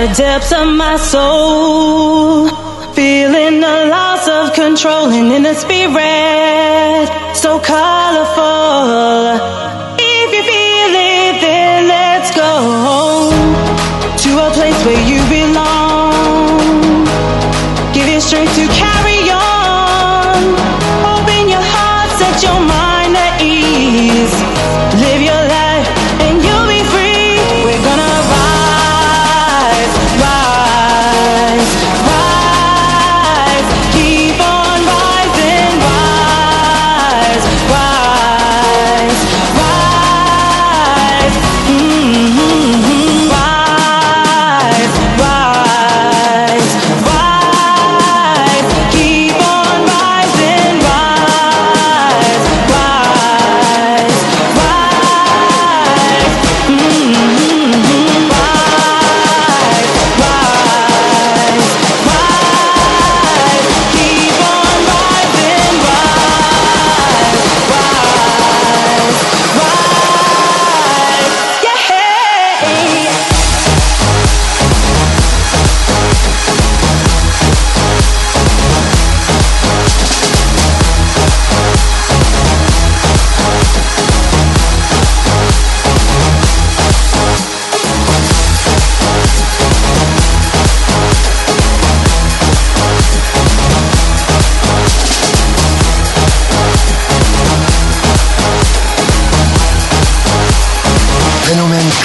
the depths of my soul. Feeling the loss of control and in the spirit. So come.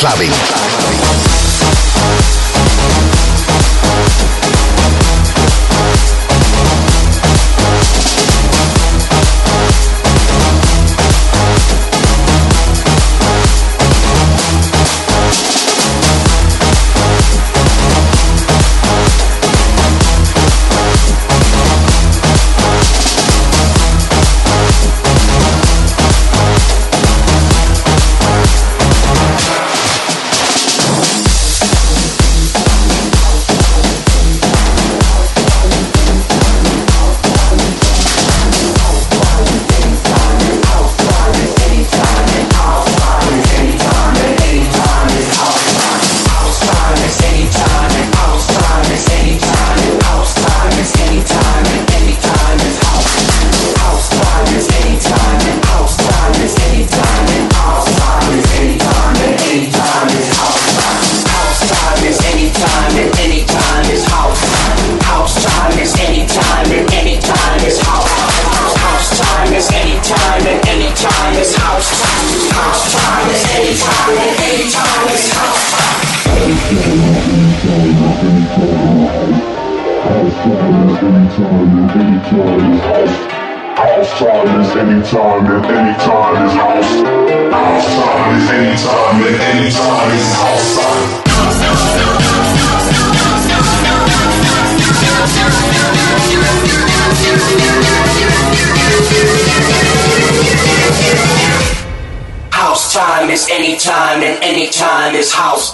Clubbing. Problems anytime and anytime is house. House time is anytime and anytime is house. House time is anytime and anytime is house time. House time is any time and any time is house.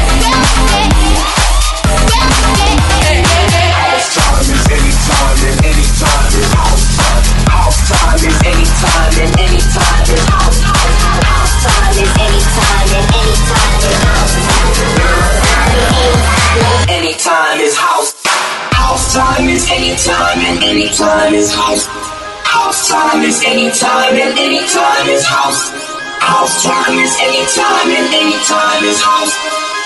house. House time is any time and any time is house. House time is any time and any time is house.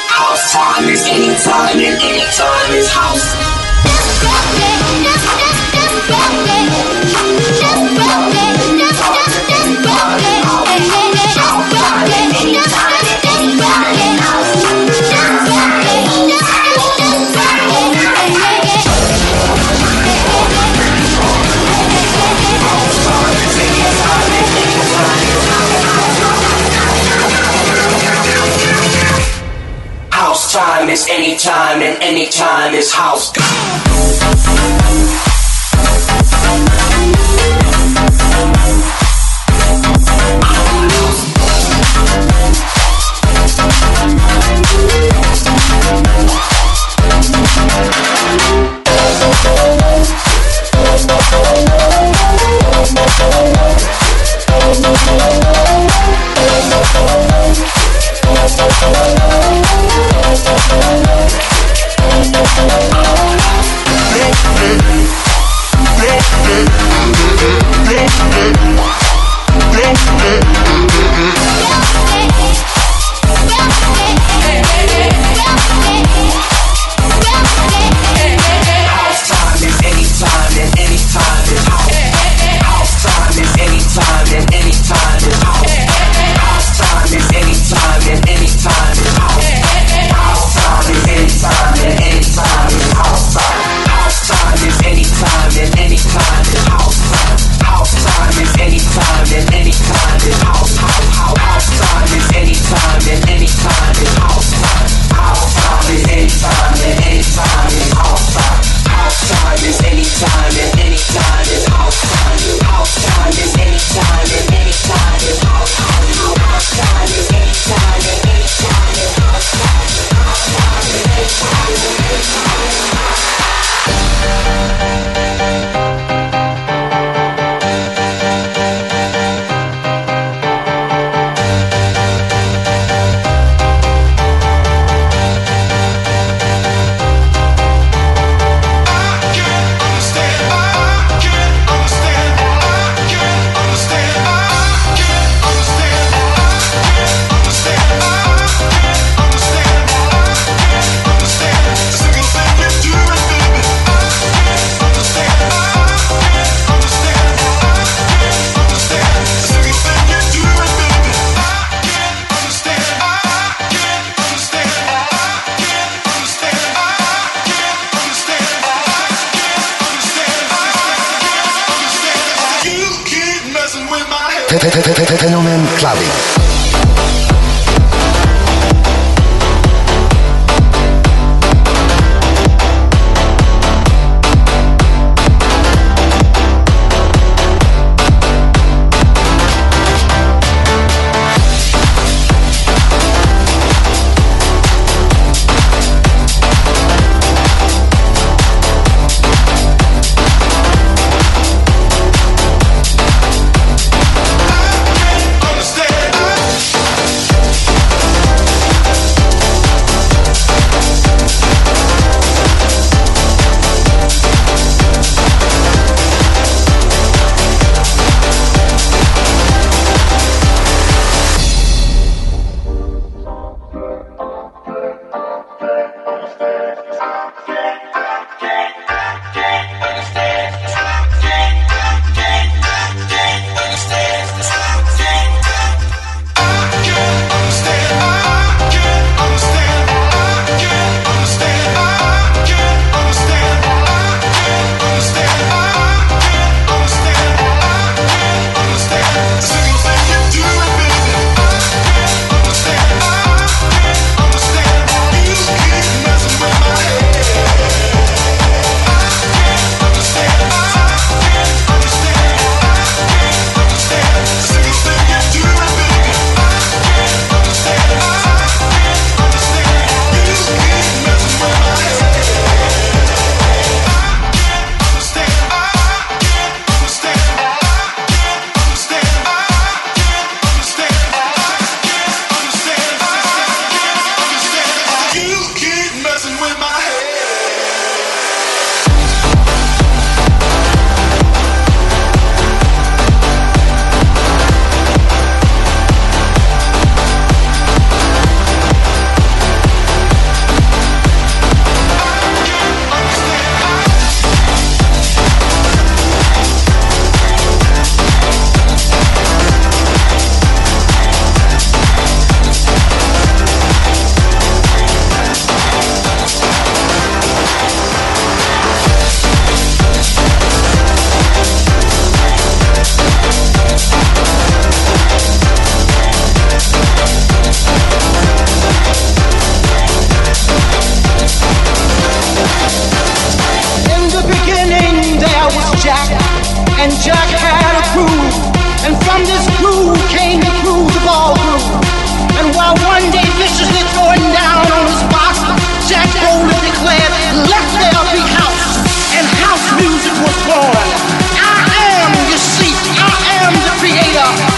House time is any time and any time is house. Anytime and anytime it's house. go.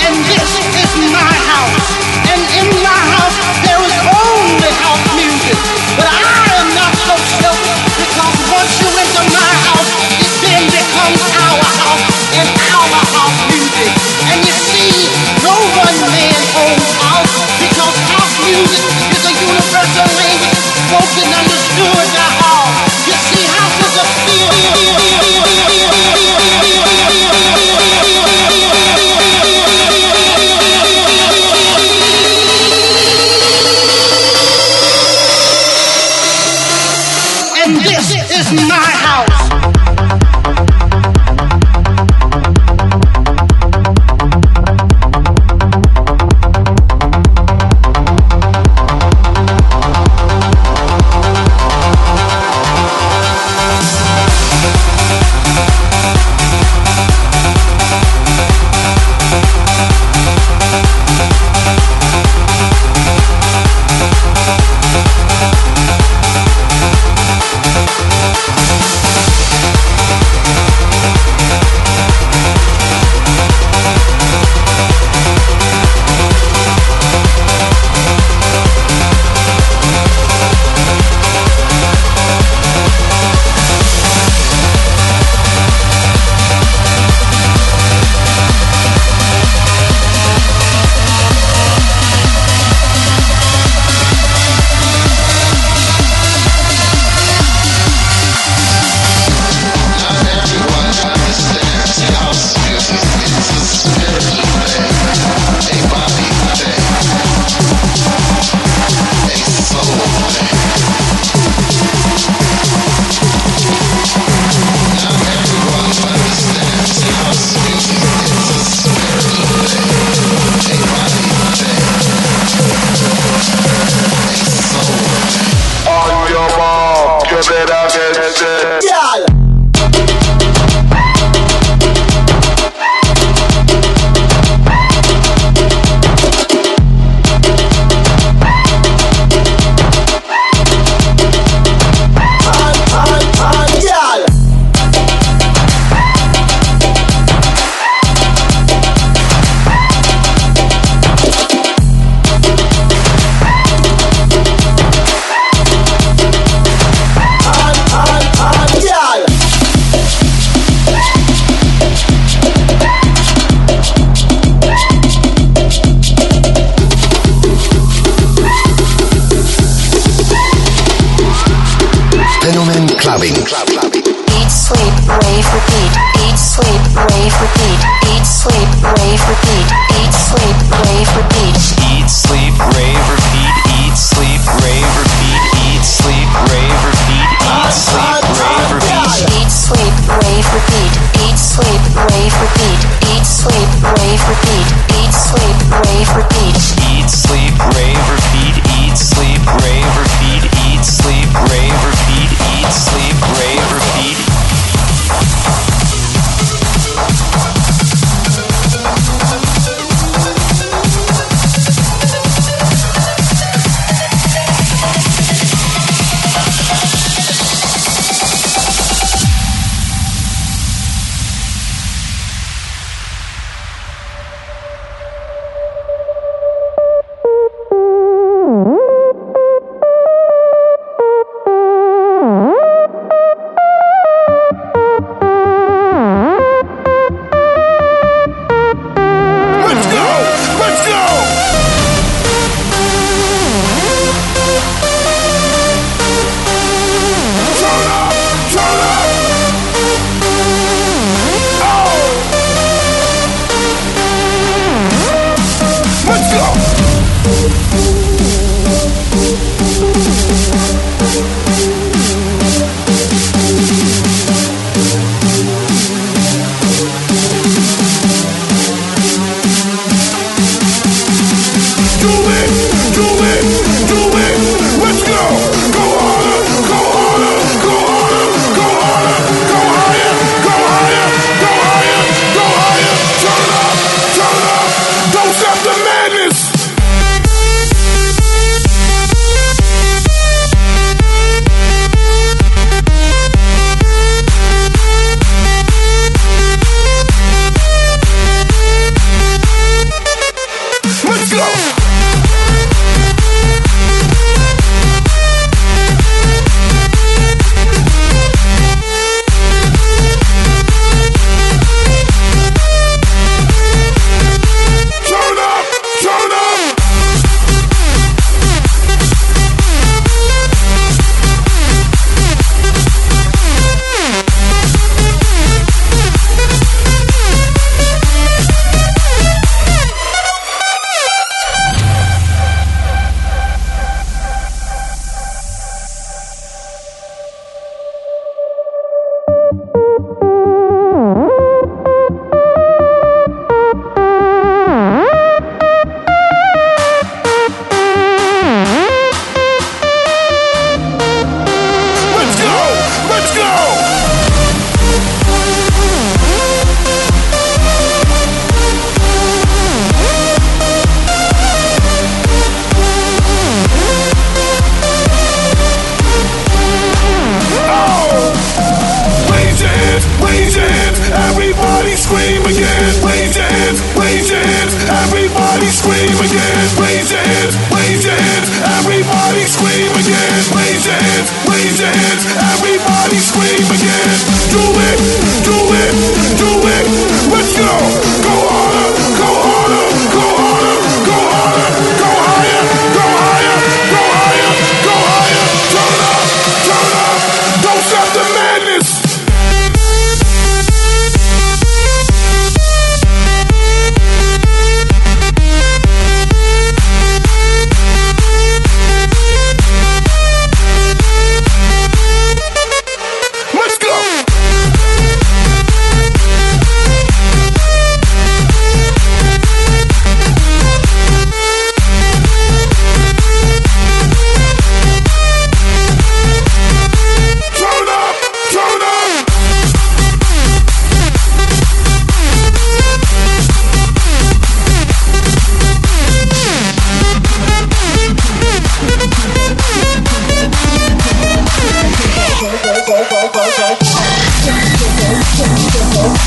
You enter my house, it then becomes our house, and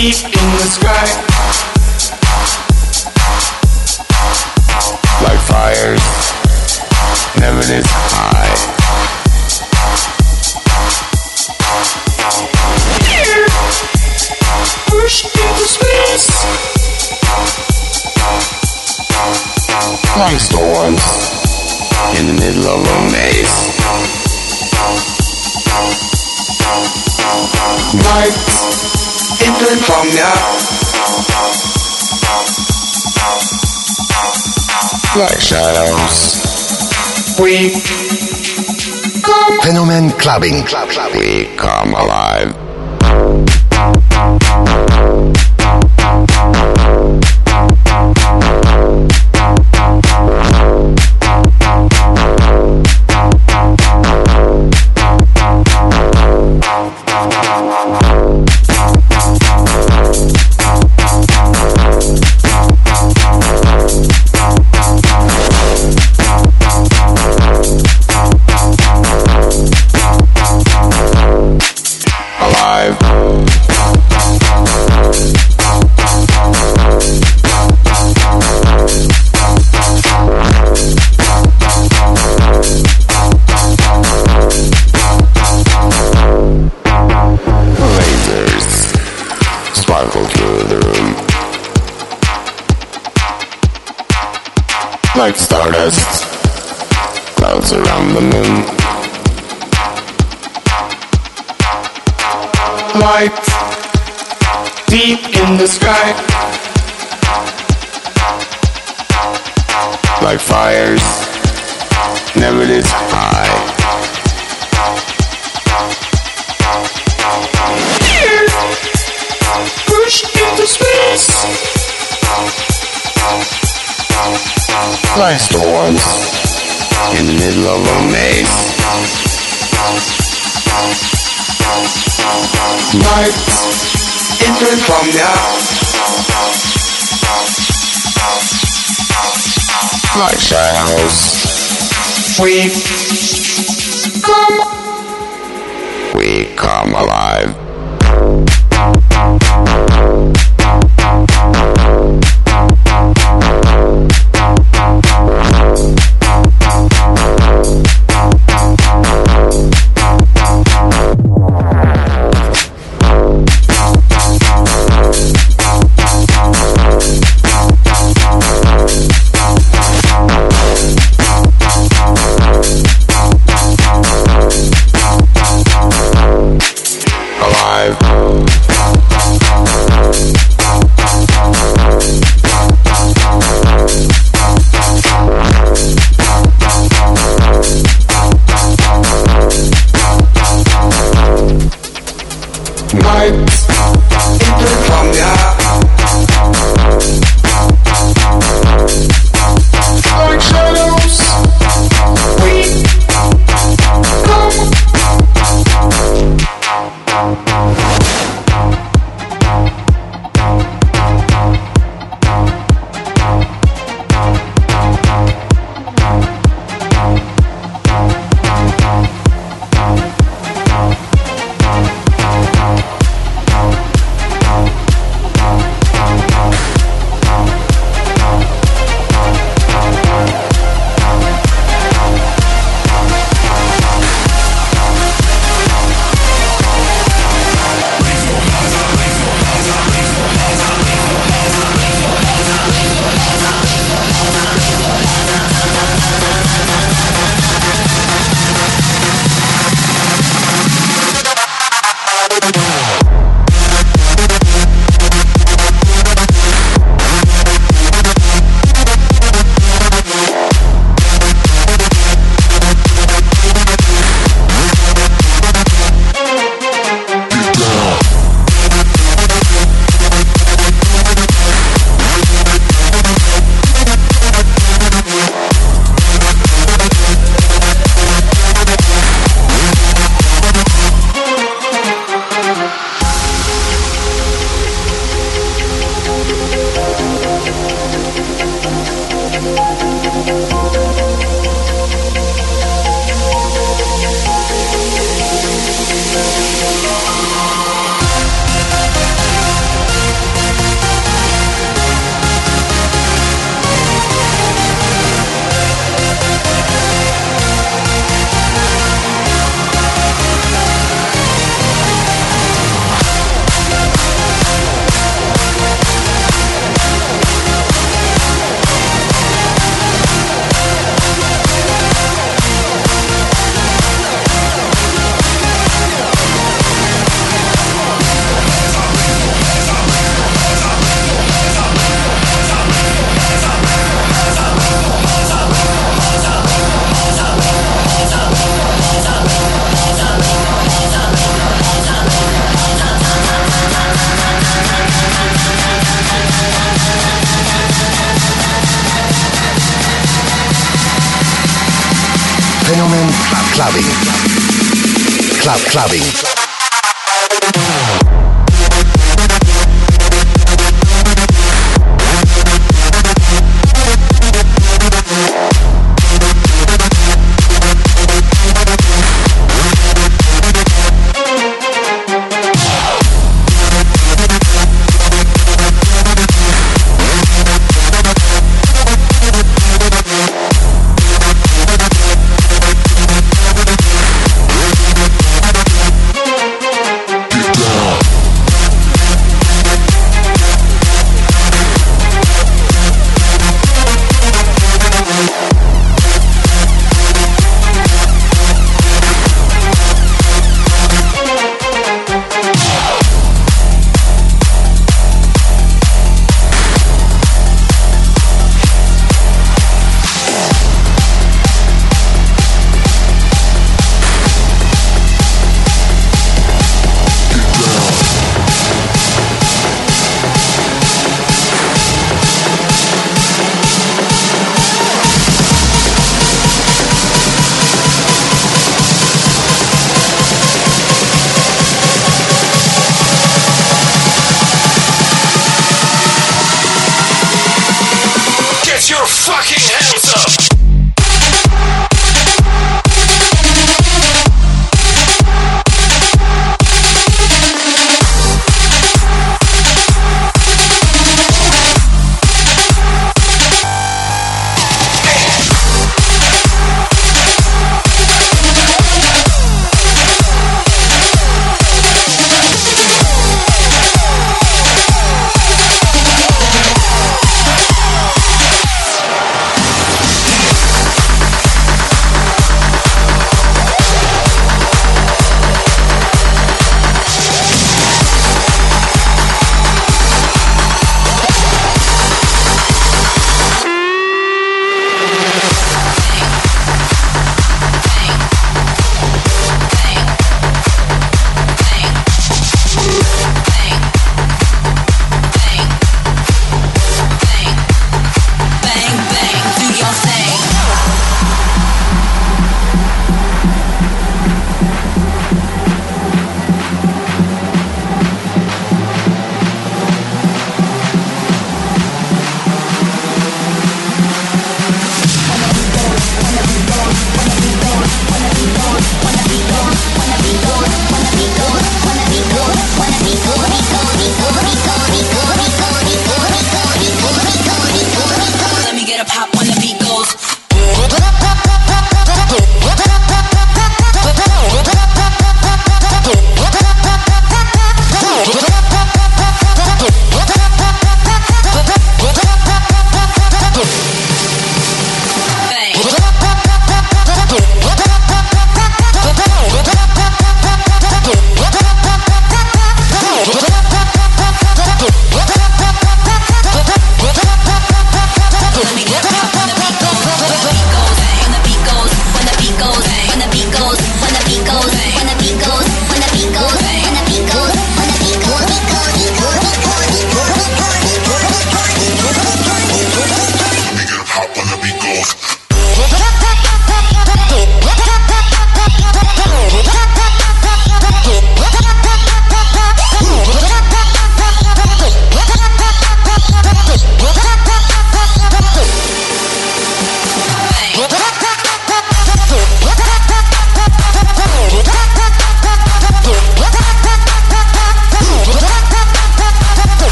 Deep in the sky. storms in the middle of a maze. Night in California. Like shadows, we Fenomen clubbing. We come alive. Light deep in the sky. like fires, never this high. Push into space. Like storms in the middle of a maze. Nights in the insomnia. Like We come we come. Alive. clubbing.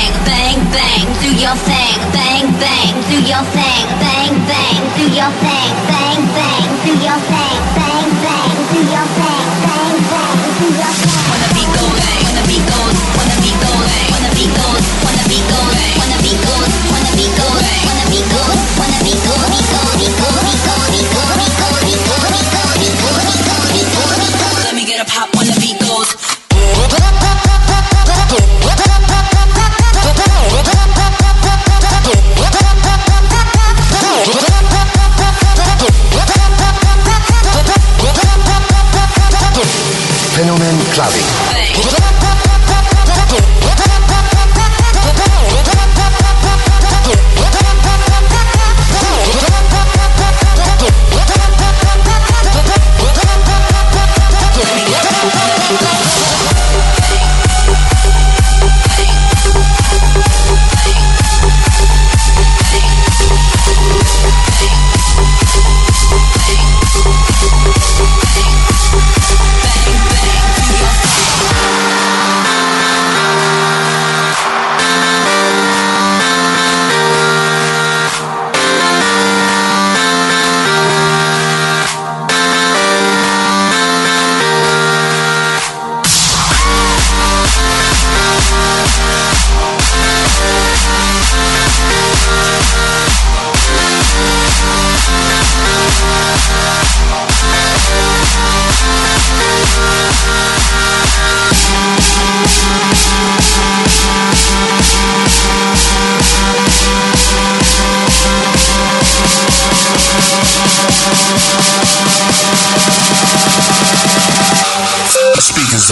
Club your thing, bang, bang, do your thing, bang, bang, do your thing, bang, bang, do your goes.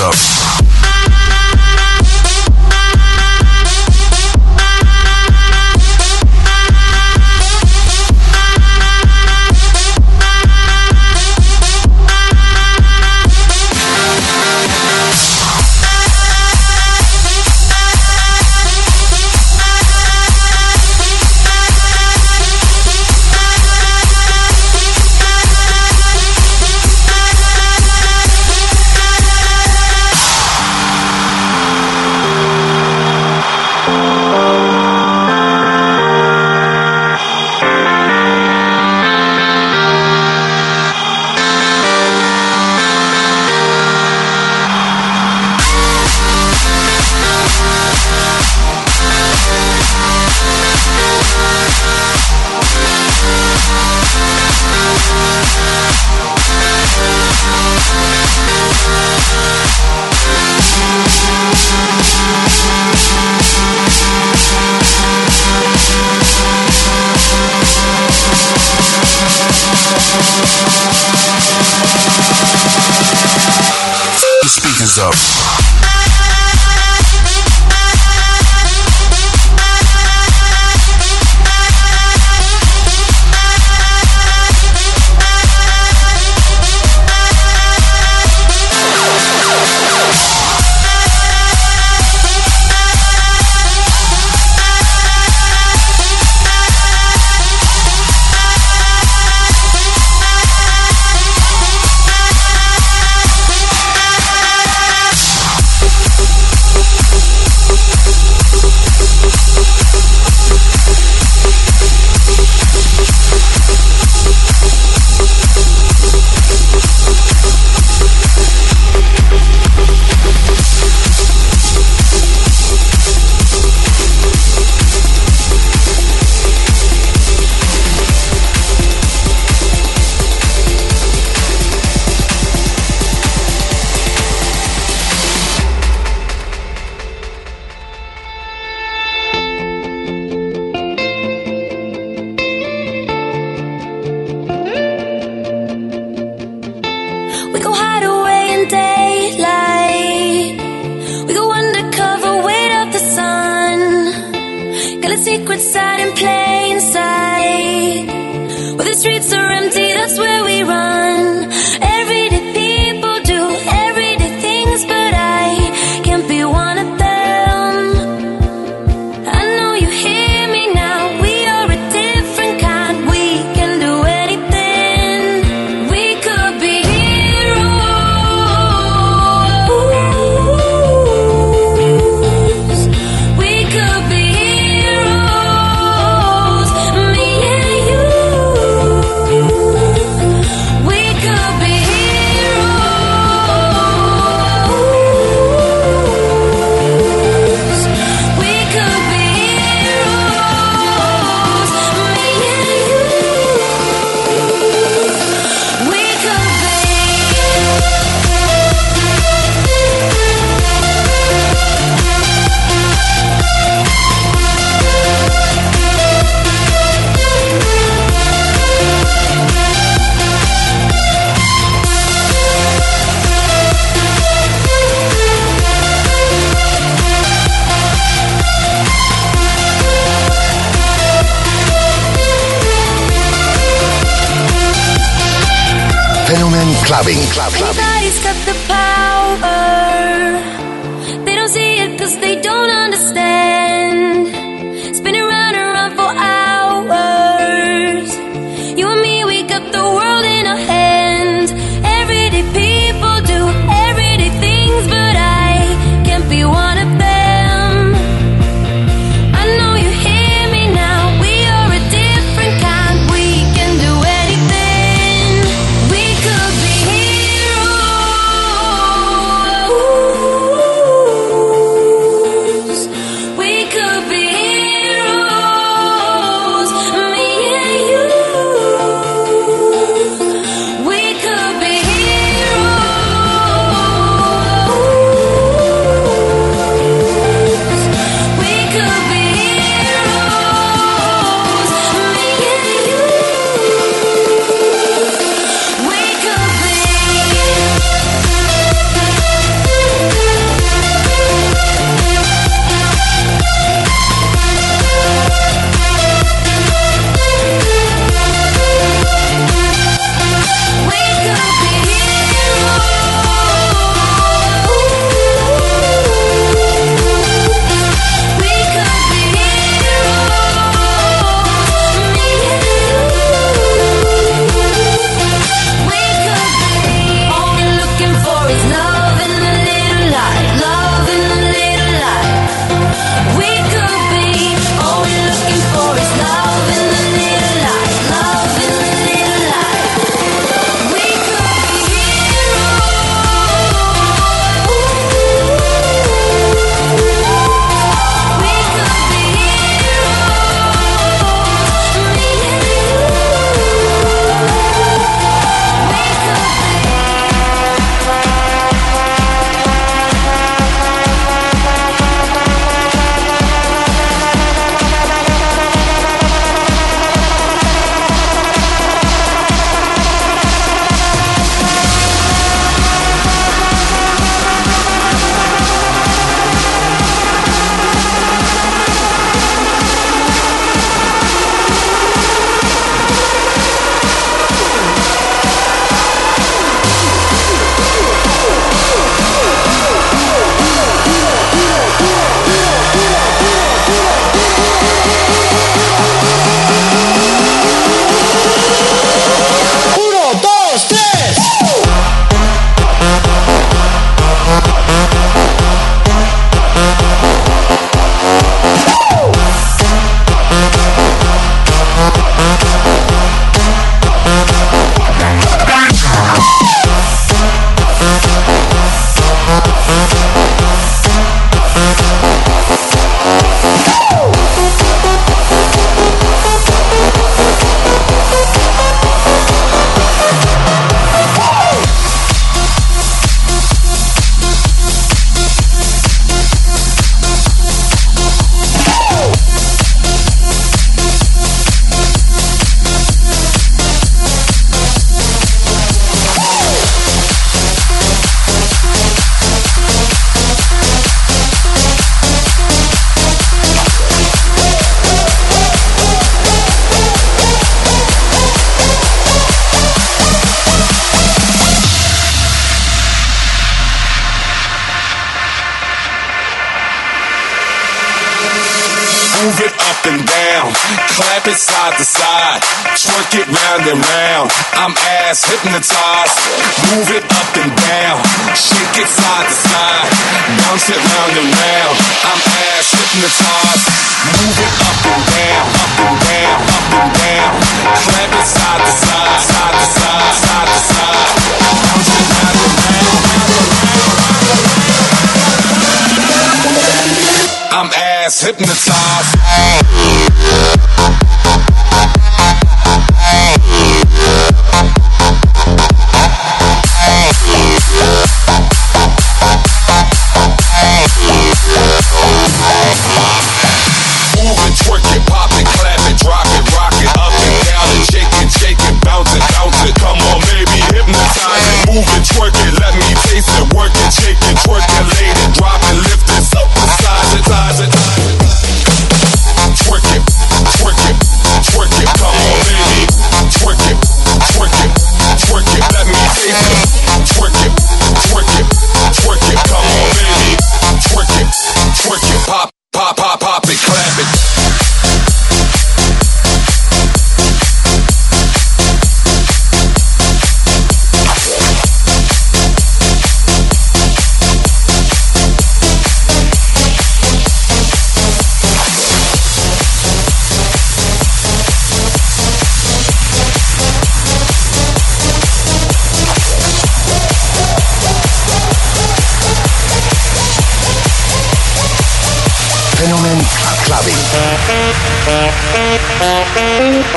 Up. Club. club. round and round. I'm ass hypnotized. Move it up and down. Shake it side to side. Bounce it round and round. I'm ass hypnotized. Move it up and down, up and down, up and down. Clap it side to side, side to side, side to side. Bounce it round and round, round and round. I'm ass hypnotized.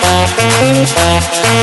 clubbing.